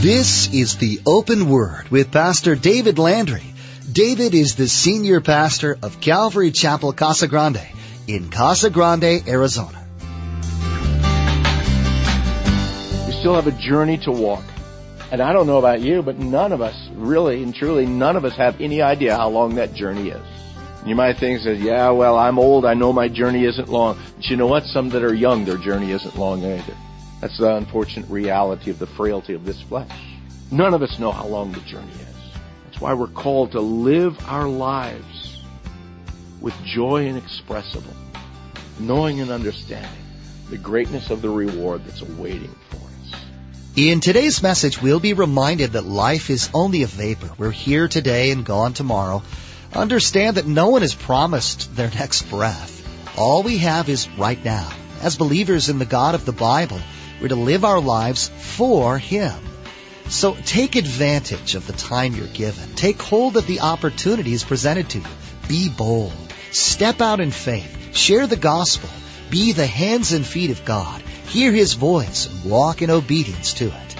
This is the Open Word with Pastor David Landry. David is the senior pastor of Calvary Chapel Casa Grande in Casa Grande, Arizona. You still have a journey to walk. And I don't know about you, but none of us, really and truly, none of us have any idea how long that journey is. You might think that, yeah, well, I'm old, I know my journey isn't long. But you know what? Some that are young, their journey isn't long either. That's the unfortunate reality of the frailty of this flesh. None of us know how long the journey is. That's why we're called to live our lives with joy inexpressible, knowing and understanding the greatness of the reward that's awaiting for us. In today's message, we'll be reminded that life is only a vapor. We're here today and gone tomorrow. Understand that no one is promised their next breath. All we have is right now. As believers in the God of the Bible, we're to live our lives for Him. So take advantage of the time you're given. Take hold of the opportunities presented to you. Be bold. Step out in faith. Share the gospel. Be the hands and feet of God. Hear His voice and walk in obedience to it.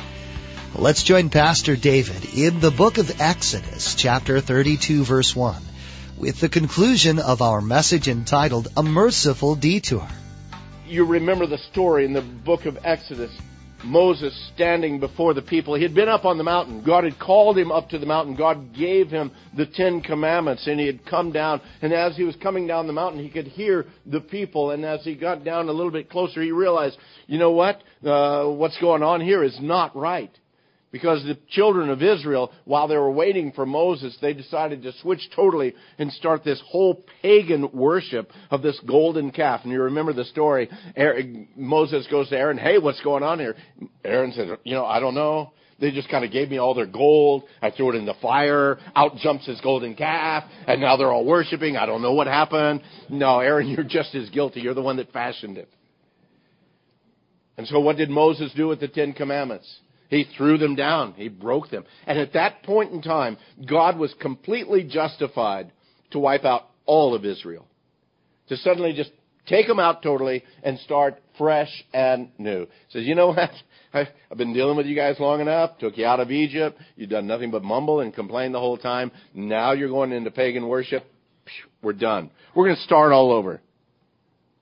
Let's join Pastor David in the book of Exodus, chapter 32, verse 1, with the conclusion of our message entitled A Merciful Detour you remember the story in the book of Exodus. Moses standing before the people. He had been up on the mountain. God had called him up to the mountain. God gave him the Ten Commandments, and he had come down. And as he was coming down the mountain, he could hear the people. And as he got down a little bit closer, he realized, you know what? Uh, what's going on here is not right. Because the children of Israel, while they were waiting for Moses, they decided to switch totally and start this whole pagan worship of this golden calf. And you remember the story. Aaron, Moses goes to Aaron, hey, what's going on here? Aaron said, you know, I don't know. They just kind of gave me all their gold. I threw it in the fire. Out jumps his golden calf. And now they're all worshiping. I don't know what happened. No, Aaron, you're just as guilty. You're the one that fashioned it. And so what did Moses do with the Ten Commandments? He threw them down. He broke them. And at that point in time, God was completely justified to wipe out all of Israel. To suddenly just take them out totally and start fresh and new. Says, you know what? I've been dealing with you guys long enough. Took you out of Egypt. You've done nothing but mumble and complain the whole time. Now you're going into pagan worship. We're done. We're going to start all over.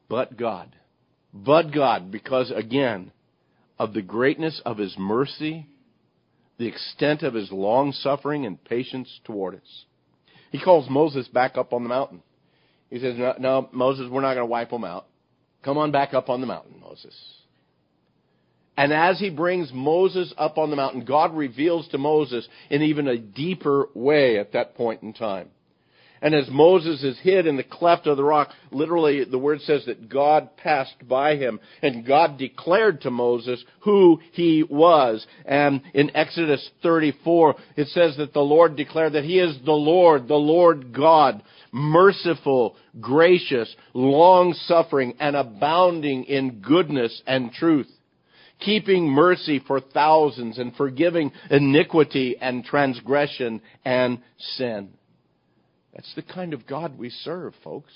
But God. But God, because again, of the greatness of his mercy, the extent of his long suffering and patience toward us. He calls Moses back up on the mountain. He says, no, no Moses, we're not going to wipe them out. Come on back up on the mountain, Moses. And as he brings Moses up on the mountain, God reveals to Moses in even a deeper way at that point in time. And as Moses is hid in the cleft of the rock, literally the word says that God passed by him and God declared to Moses who he was. And in Exodus 34, it says that the Lord declared that he is the Lord, the Lord God, merciful, gracious, long suffering, and abounding in goodness and truth keeping mercy for thousands and forgiving iniquity and transgression and sin. That's the kind of God we serve, folks.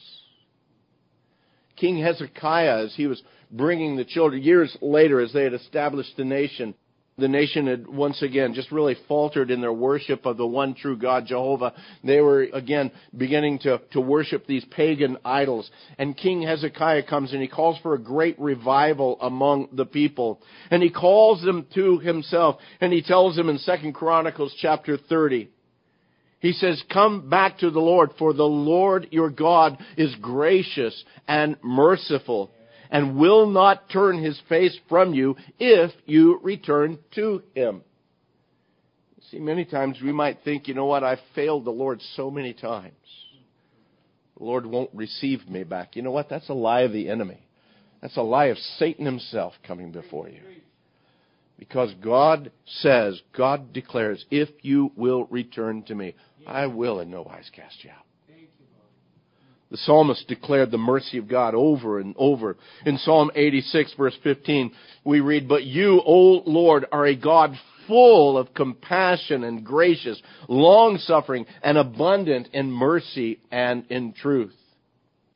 King Hezekiah, as he was bringing the children, years later, as they had established the nation, the nation had once again just really faltered in their worship of the one true God, Jehovah. They were again beginning to, to worship these pagan idols. And King Hezekiah comes and he calls for a great revival among the people. And he calls them to himself and he tells them in Second Chronicles chapter 30, he says, Come back to the Lord, for the Lord your God is gracious and merciful, and will not turn his face from you if you return to him. See, many times we might think, you know what, I've failed the Lord so many times. The Lord won't receive me back. You know what? That's a lie of the enemy. That's a lie of Satan himself coming before you. Because God says, God declares, if you will return to me, I will in no wise cast you out. The psalmist declared the mercy of God over and over. In Psalm 86 verse 15, we read, But you, O Lord, are a God full of compassion and gracious, long suffering, and abundant in mercy and in truth.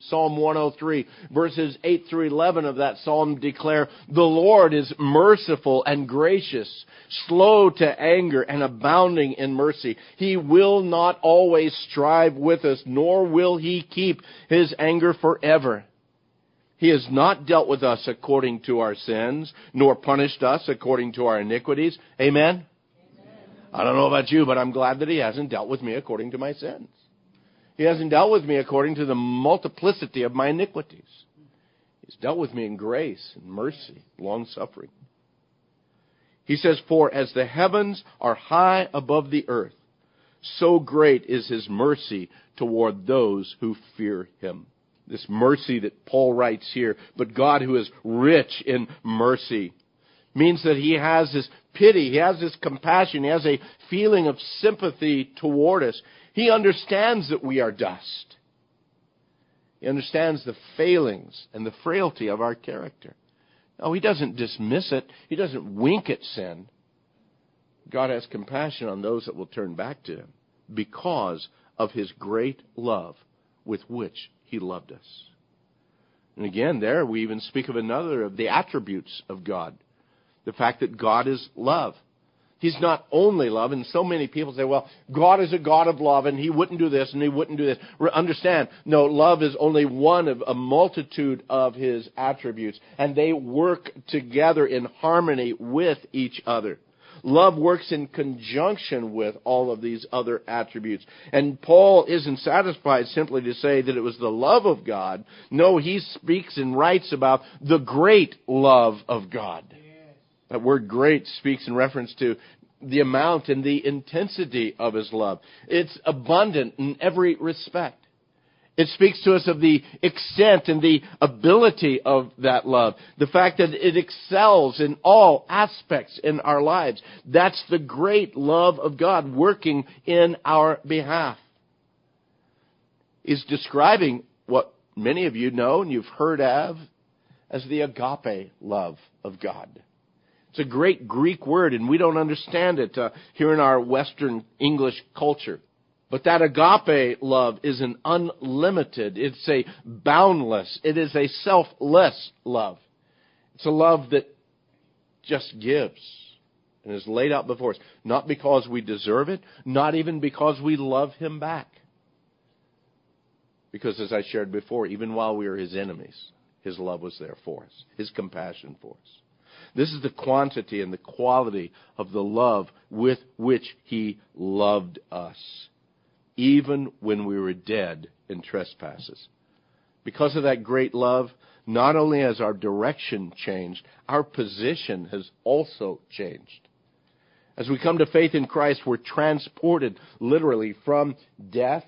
Psalm 103, verses 8 through 11 of that psalm declare, The Lord is merciful and gracious, slow to anger and abounding in mercy. He will not always strive with us, nor will he keep his anger forever. He has not dealt with us according to our sins, nor punished us according to our iniquities. Amen? Amen? I don't know about you, but I'm glad that He hasn't dealt with me according to my sins. He hasn't dealt with me according to the multiplicity of my iniquities. He's dealt with me in grace and mercy, long suffering. He says, For as the heavens are high above the earth, so great is his mercy toward those who fear him this mercy that Paul writes here, but God who is rich in mercy means that he has this pity, he has this compassion, he has a feeling of sympathy toward us. He understands that we are dust. He understands the failings and the frailty of our character. No, he doesn't dismiss it. He doesn't wink at sin. God has compassion on those that will turn back to him because of his great love with which he loved us. And again, there we even speak of another of the attributes of God. The fact that God is love. He's not only love, and so many people say, well, God is a God of love, and He wouldn't do this, and He wouldn't do this. Understand, no, love is only one of a multitude of His attributes, and they work together in harmony with each other. Love works in conjunction with all of these other attributes. And Paul isn't satisfied simply to say that it was the love of God. No, he speaks and writes about the great love of God. That word great speaks in reference to the amount and the intensity of his love. It's abundant in every respect. It speaks to us of the extent and the ability of that love. The fact that it excels in all aspects in our lives. That's the great love of God working in our behalf. Is describing what many of you know and you've heard of as the agape love of God. It's a great Greek word and we don't understand it uh, here in our Western English culture. But that agape love is an unlimited, it's a boundless, it is a selfless love. It's a love that just gives and is laid out before us, not because we deserve it, not even because we love Him back. Because as I shared before, even while we were His enemies, His love was there for us, His compassion for us. This is the quantity and the quality of the love with which He loved us even when we were dead in trespasses. Because of that great love, not only has our direction changed, our position has also changed. As we come to faith in Christ, we're transported literally from death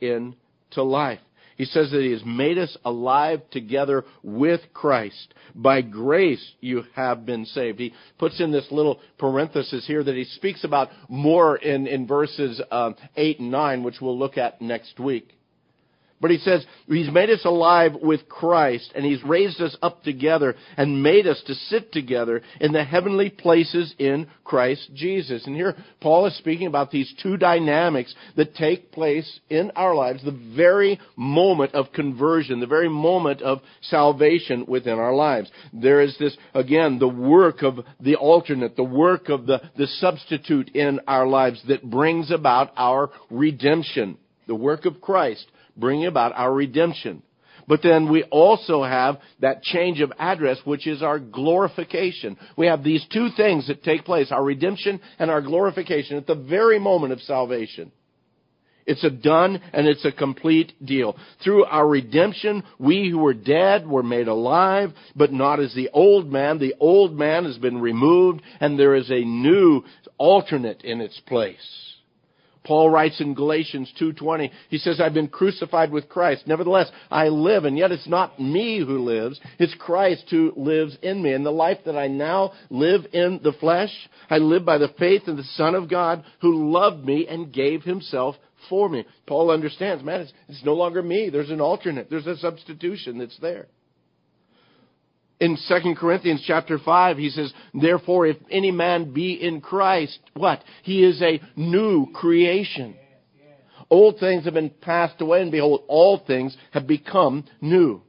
into life. He says that He has made us alive together with Christ. By grace you have been saved. He puts in this little parenthesis here that he speaks about more in, in verses um, 8 and 9, which we'll look at next week. But he says, He's made us alive with Christ, and He's raised us up together and made us to sit together in the heavenly places in Christ Jesus. And here Paul is speaking about these two dynamics that take place in our lives, the very moment of conversion, the very moment of salvation within our lives. There is this, again, the work of the alternate, the work of the, the substitute in our lives that brings about our redemption. The work of Christ bringing about our redemption. But then we also have that change of address, which is our glorification. We have these two things that take place, our redemption and our glorification at the very moment of salvation. It's a done and it's a complete deal. Through our redemption, we who were dead were made alive, but not as the old man. The old man has been removed and there is a new alternate in its place. Paul writes in Galatians 2:20, he says, "I've been crucified with Christ. Nevertheless, I live, and yet it's not me who lives, it's Christ who lives in me. And the life that I now live in the flesh, I live by the faith in the Son of God who loved me and gave himself for me." Paul understands, man, it's, it's no longer me. There's an alternate. There's a substitution that's there in 2 Corinthians chapter 5, he says, Therefore, if any man be in Christ, what? He is a new creation. Old things have been passed away, and behold, all things have become new.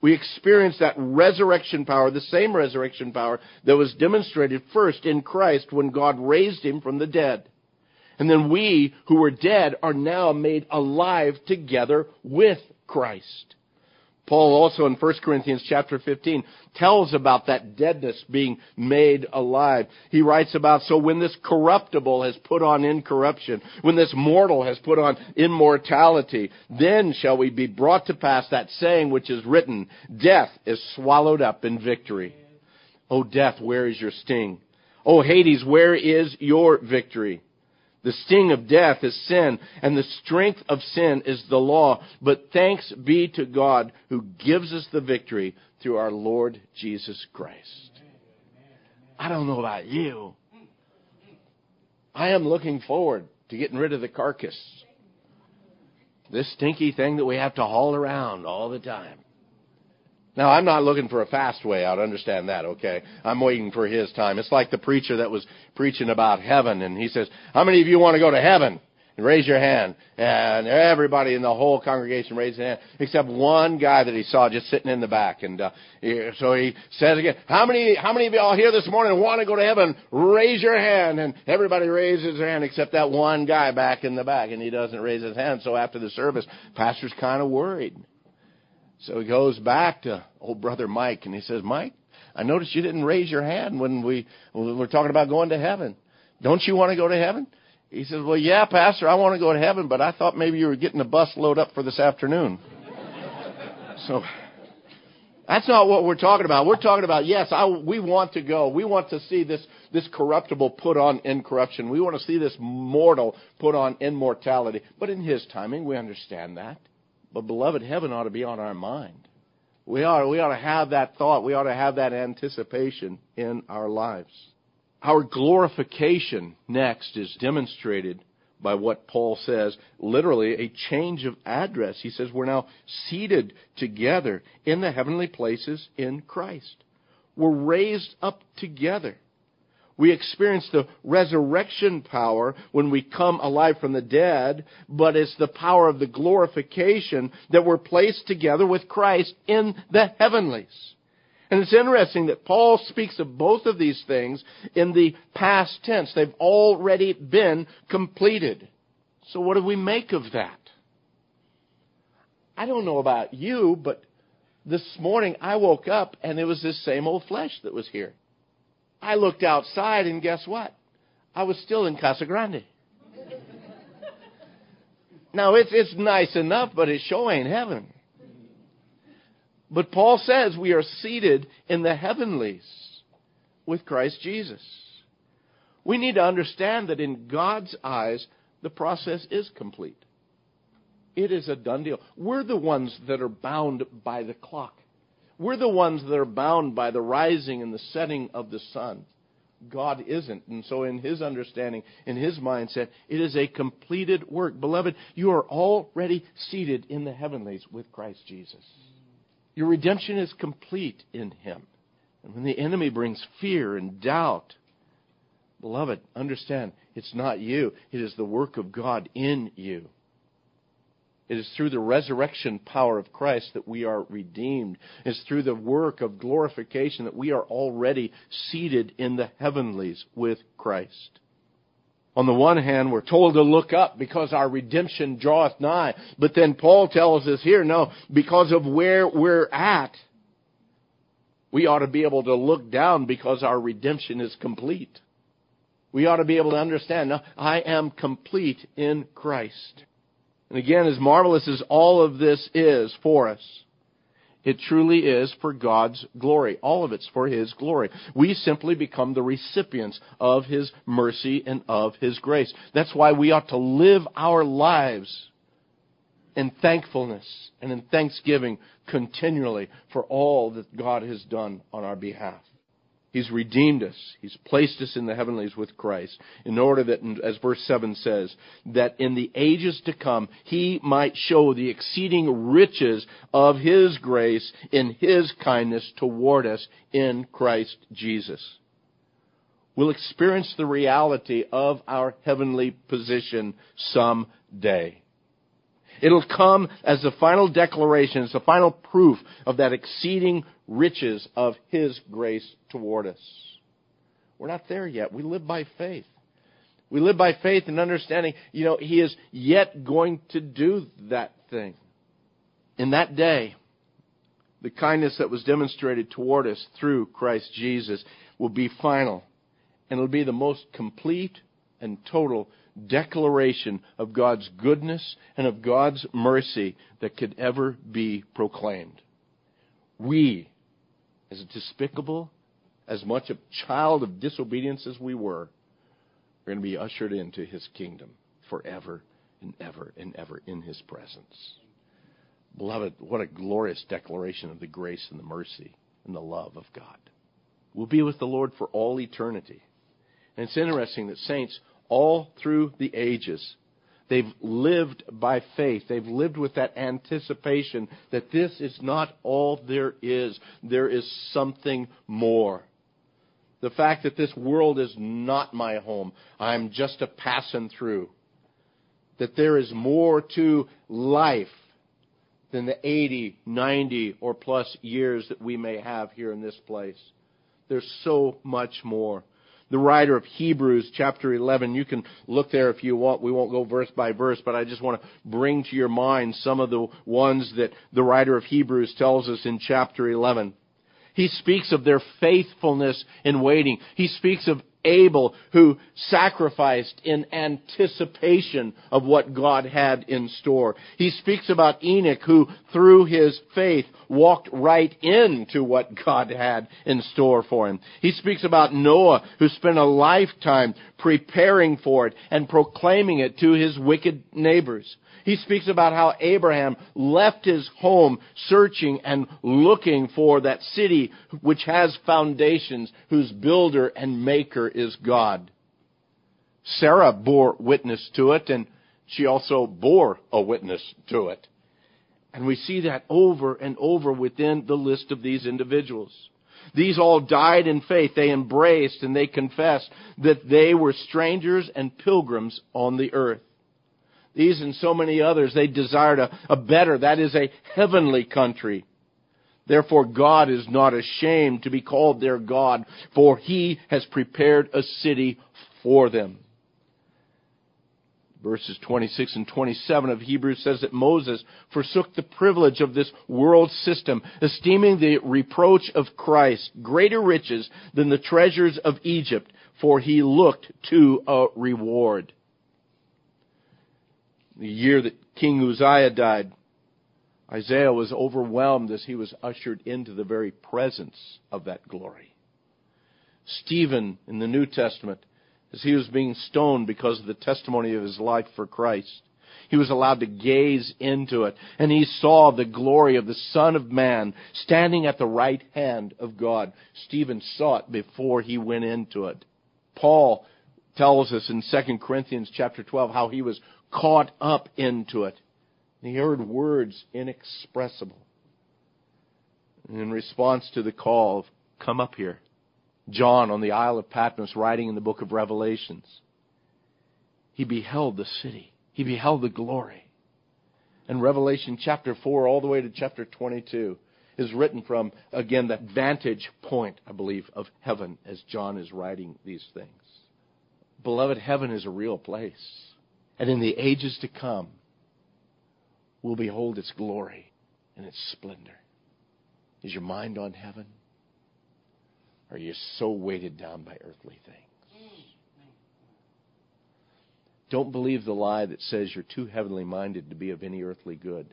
We experience that resurrection power, the same resurrection power that was demonstrated first in Christ when God raised him from the dead. And then we who were dead are now made alive together with Christ. Paul also in 1 Corinthians chapter 15 tells about that deadness being made alive. He writes about, so when this corruptible has put on incorruption, when this mortal has put on immortality, then shall we be brought to pass that saying which is written, death is swallowed up in victory. O death, where is your sting? O Hades, where is your victory? The sting of death is sin, and the strength of sin is the law. But thanks be to God who gives us the victory through our Lord Jesus Christ. I don't know about you. I am looking forward to getting rid of the carcass. This stinky thing that we have to haul around all the time. Now, I'm not looking for a fast way out. Understand that, okay? I'm waiting for his time. It's like the preacher that was preaching about heaven, and he says, How many of you want to go to heaven? And raise your hand. And everybody in the whole congregation raised their hand, except one guy that he saw just sitting in the back. And uh, so he says again, How many, how many of y'all here this morning want to go to heaven? Raise your hand. And everybody raises their hand except that one guy back in the back, and he doesn't raise his hand. So after the service, pastor's kind of worried. So he goes back to old brother Mike and he says, Mike, I noticed you didn't raise your hand when we, when we were talking about going to heaven. Don't you want to go to heaven? He says, well, yeah, pastor, I want to go to heaven, but I thought maybe you were getting a bus load up for this afternoon. so that's not what we're talking about. We're talking about, yes, I, we want to go. We want to see this, this corruptible put on incorruption. We want to see this mortal put on immortality. But in His timing, we understand that. But beloved, heaven ought to be on our mind. We ought, we ought to have that thought. We ought to have that anticipation in our lives. Our glorification next is demonstrated by what Paul says, literally a change of address. He says we're now seated together in the heavenly places in Christ. We're raised up together. We experience the resurrection power when we come alive from the dead, but it's the power of the glorification that we're placed together with Christ in the heavenlies. And it's interesting that Paul speaks of both of these things in the past tense. They've already been completed. So what do we make of that? I don't know about you, but this morning I woke up and it was this same old flesh that was here. I looked outside and guess what? I was still in Casa Grande. now it's it's nice enough, but it sure ain't heaven. But Paul says we are seated in the heavenlies with Christ Jesus. We need to understand that in God's eyes, the process is complete. It is a done deal. We're the ones that are bound by the clock. We're the ones that are bound by the rising and the setting of the sun. God isn't. And so, in his understanding, in his mindset, it is a completed work. Beloved, you are already seated in the heavenlies with Christ Jesus. Your redemption is complete in him. And when the enemy brings fear and doubt, beloved, understand it's not you, it is the work of God in you. It is through the resurrection power of Christ that we are redeemed. It's through the work of glorification that we are already seated in the heavenlies with Christ. On the one hand, we're told to look up because our redemption draweth nigh. But then Paul tells us here, no, because of where we're at, we ought to be able to look down because our redemption is complete. We ought to be able to understand, no, I am complete in Christ. And again, as marvelous as all of this is for us, it truly is for God's glory. All of it's for His glory. We simply become the recipients of His mercy and of His grace. That's why we ought to live our lives in thankfulness and in thanksgiving continually for all that God has done on our behalf. He's redeemed us. He's placed us in the heavenlies with Christ in order that, as verse 7 says, that in the ages to come, He might show the exceeding riches of His grace in His kindness toward us in Christ Jesus. We'll experience the reality of our heavenly position someday. It'll come as the final declaration, as the final proof of that exceeding riches of His grace toward us. We're not there yet. We live by faith. We live by faith and understanding, you know, He is yet going to do that thing. In that day, the kindness that was demonstrated toward us through Christ Jesus will be final. And it'll be the most complete and total declaration of God's goodness and of God's mercy that could ever be proclaimed. We, as despicable, as much a child of disobedience as we were, are going to be ushered into his kingdom forever and ever and ever in his presence. Beloved, what a glorious declaration of the grace and the mercy and the love of God. We'll be with the Lord for all eternity. And it's interesting that saints all through the ages, they've lived by faith. They've lived with that anticipation that this is not all there is. There is something more. The fact that this world is not my home. I'm just a passing through. That there is more to life than the 80, 90, or plus years that we may have here in this place. There's so much more. The writer of Hebrews, chapter 11, you can look there if you want. We won't go verse by verse, but I just want to bring to your mind some of the ones that the writer of Hebrews tells us in chapter 11. He speaks of their faithfulness in waiting. He speaks of Abel who sacrificed in anticipation of what God had in store. He speaks about Enoch who through his faith walked right into what God had in store for him. He speaks about Noah who spent a lifetime preparing for it and proclaiming it to his wicked neighbors. He speaks about how Abraham left his home searching and looking for that city which has foundations, whose builder and maker is God. Sarah bore witness to it, and she also bore a witness to it. And we see that over and over within the list of these individuals. These all died in faith. They embraced and they confessed that they were strangers and pilgrims on the earth. These and so many others, they desired a, a better, that is a heavenly country. Therefore God is not ashamed to be called their God, for he has prepared a city for them. Verses 26 and 27 of Hebrews says that Moses forsook the privilege of this world system, esteeming the reproach of Christ greater riches than the treasures of Egypt, for he looked to a reward the year that King Uzziah died, Isaiah was overwhelmed as he was ushered into the very presence of that glory. Stephen in the New Testament, as he was being stoned because of the testimony of his life for Christ, he was allowed to gaze into it, and he saw the glory of the Son of Man standing at the right hand of God. Stephen saw it before he went into it. Paul tells us in 2 Corinthians chapter 12 how he was caught up into it. he heard words inexpressible. in response to the call of, come up here, John on the Isle of Patmos writing in the book of Revelations, he beheld the city. He beheld the glory. And Revelation chapter 4 all the way to chapter 22 is written from, again, that vantage point, I believe, of heaven as John is writing these things. Beloved, heaven is a real place and in the ages to come we will behold its glory and its splendor. Is your mind on heaven? Or are you so weighted down by earthly things? Don't believe the lie that says you're too heavenly minded to be of any earthly good.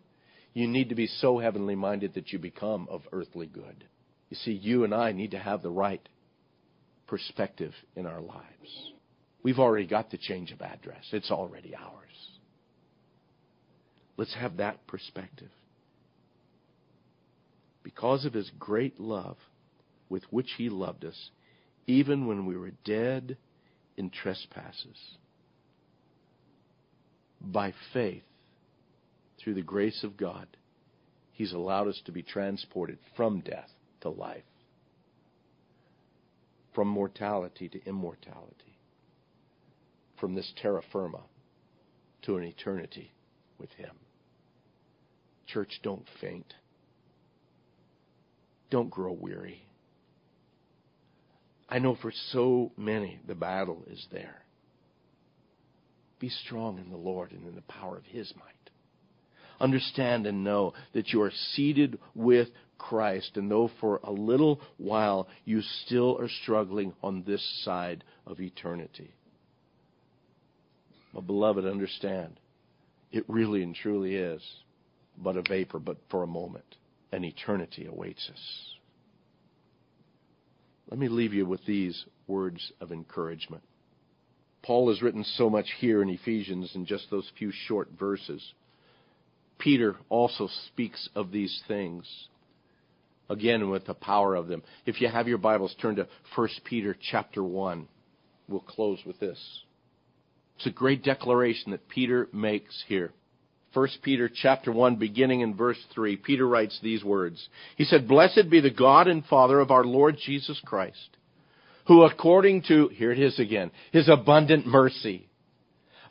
You need to be so heavenly minded that you become of earthly good. You see, you and I need to have the right perspective in our lives. We've already got the change of address. It's already ours. Let's have that perspective. Because of his great love with which he loved us, even when we were dead in trespasses, by faith, through the grace of God, he's allowed us to be transported from death to life, from mortality to immortality from this terra firma to an eternity with Him. Church, don't faint. Don't grow weary. I know for so many the battle is there. Be strong in the Lord and in the power of His might. Understand and know that you are seated with Christ, and though for a little while you still are struggling on this side of eternity. My beloved, understand, it really and truly is but a vapor, but for a moment. An eternity awaits us. Let me leave you with these words of encouragement. Paul has written so much here in Ephesians in just those few short verses. Peter also speaks of these things. Again, with the power of them. If you have your Bibles, turn to 1 Peter chapter 1. We'll close with this. It's a great declaration that Peter makes here. 1 Peter chapter 1 beginning in verse 3, Peter writes these words. He said, Blessed be the God and Father of our Lord Jesus Christ, who according to, here it is again, his abundant mercy,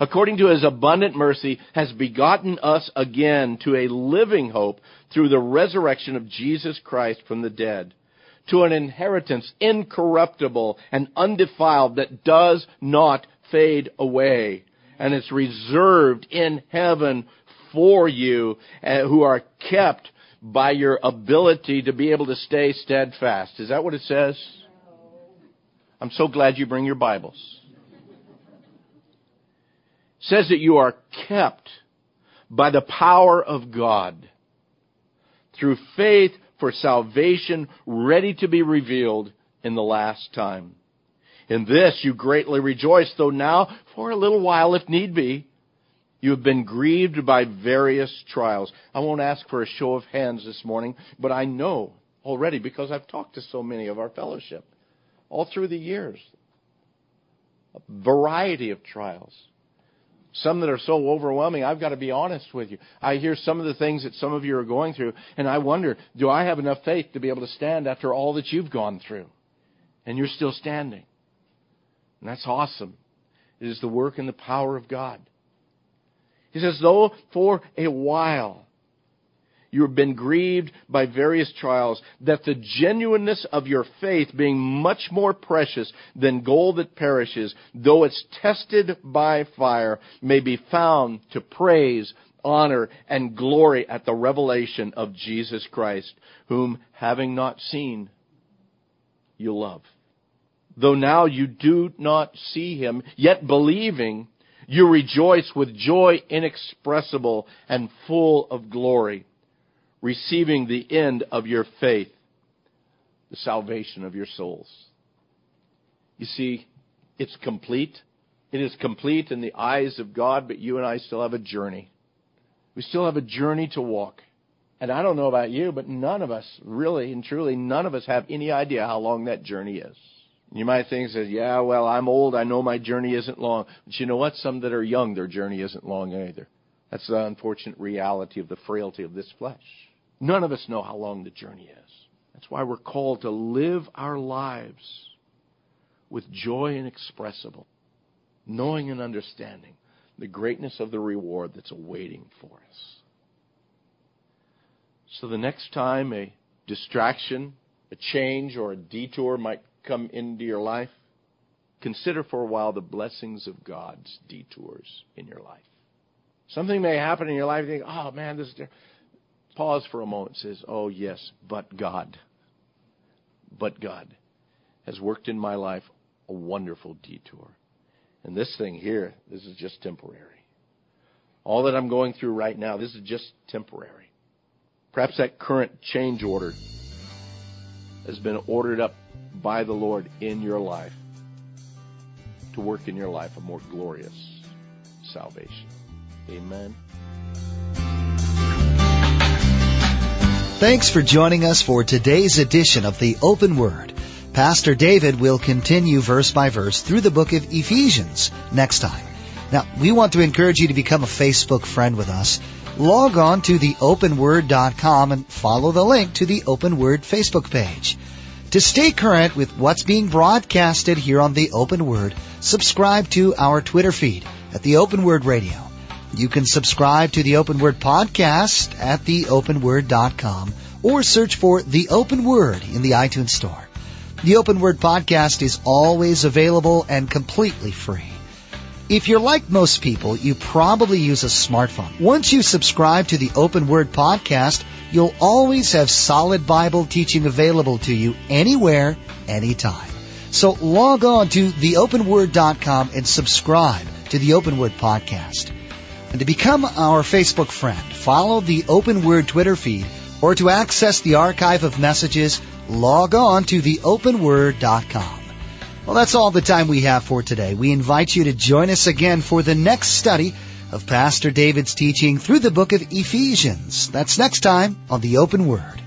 according to his abundant mercy has begotten us again to a living hope through the resurrection of Jesus Christ from the dead, to an inheritance incorruptible and undefiled that does not fade away and it's reserved in heaven for you uh, who are kept by your ability to be able to stay steadfast. Is that what it says? I'm so glad you bring your Bibles. It says that you are kept by the power of God through faith for salvation ready to be revealed in the last time. In this you greatly rejoice, though now for a little while, if need be, you have been grieved by various trials. I won't ask for a show of hands this morning, but I know already because I've talked to so many of our fellowship all through the years. A variety of trials. Some that are so overwhelming, I've got to be honest with you. I hear some of the things that some of you are going through, and I wonder, do I have enough faith to be able to stand after all that you've gone through? And you're still standing. And that's awesome. It is the work and the power of God. He says, though for a while you have been grieved by various trials, that the genuineness of your faith being much more precious than gold that perishes, though it's tested by fire, may be found to praise, honor, and glory at the revelation of Jesus Christ, whom having not seen, you love. Though now you do not see him, yet believing, you rejoice with joy inexpressible and full of glory, receiving the end of your faith, the salvation of your souls. You see, it's complete. It is complete in the eyes of God, but you and I still have a journey. We still have a journey to walk. And I don't know about you, but none of us, really and truly, none of us have any idea how long that journey is. You might think that, yeah, well, I'm old. I know my journey isn't long. But you know what? Some that are young, their journey isn't long either. That's the unfortunate reality of the frailty of this flesh. None of us know how long the journey is. That's why we're called to live our lives with joy inexpressible, knowing and understanding the greatness of the reward that's awaiting for us. So the next time a distraction, a change, or a detour might come into your life, consider for a while the blessings of God's detours in your life. Something may happen in your life, you think, oh man, this is. Pause for a moment says, oh yes, but God. But God has worked in my life a wonderful detour. And this thing here, this is just temporary. All that I'm going through right now, this is just temporary. Perhaps that current change order has been ordered up by the Lord in your life to work in your life a more glorious salvation. Amen. Thanks for joining us for today's edition of the Open Word. Pastor David will continue verse by verse through the book of Ephesians next time. Now, we want to encourage you to become a Facebook friend with us. Log on to theopenword.com and follow the link to the Open Word Facebook page. To stay current with what's being broadcasted here on the Open Word, subscribe to our Twitter feed at the Open Word Radio. You can subscribe to the Open Word podcast at theopenword.com or search for The Open Word in the iTunes Store. The Open Word podcast is always available and completely free. If you're like most people, you probably use a smartphone. Once you subscribe to the Open Word podcast, you'll always have solid Bible teaching available to you anywhere, anytime. So log on to theopenword.com and subscribe to the Open Word podcast. And to become our Facebook friend, follow the Open Word Twitter feed, or to access the archive of messages, log on to theopenword.com. Well, that's all the time we have for today. We invite you to join us again for the next study of Pastor David's teaching through the book of Ephesians. That's next time on the Open Word.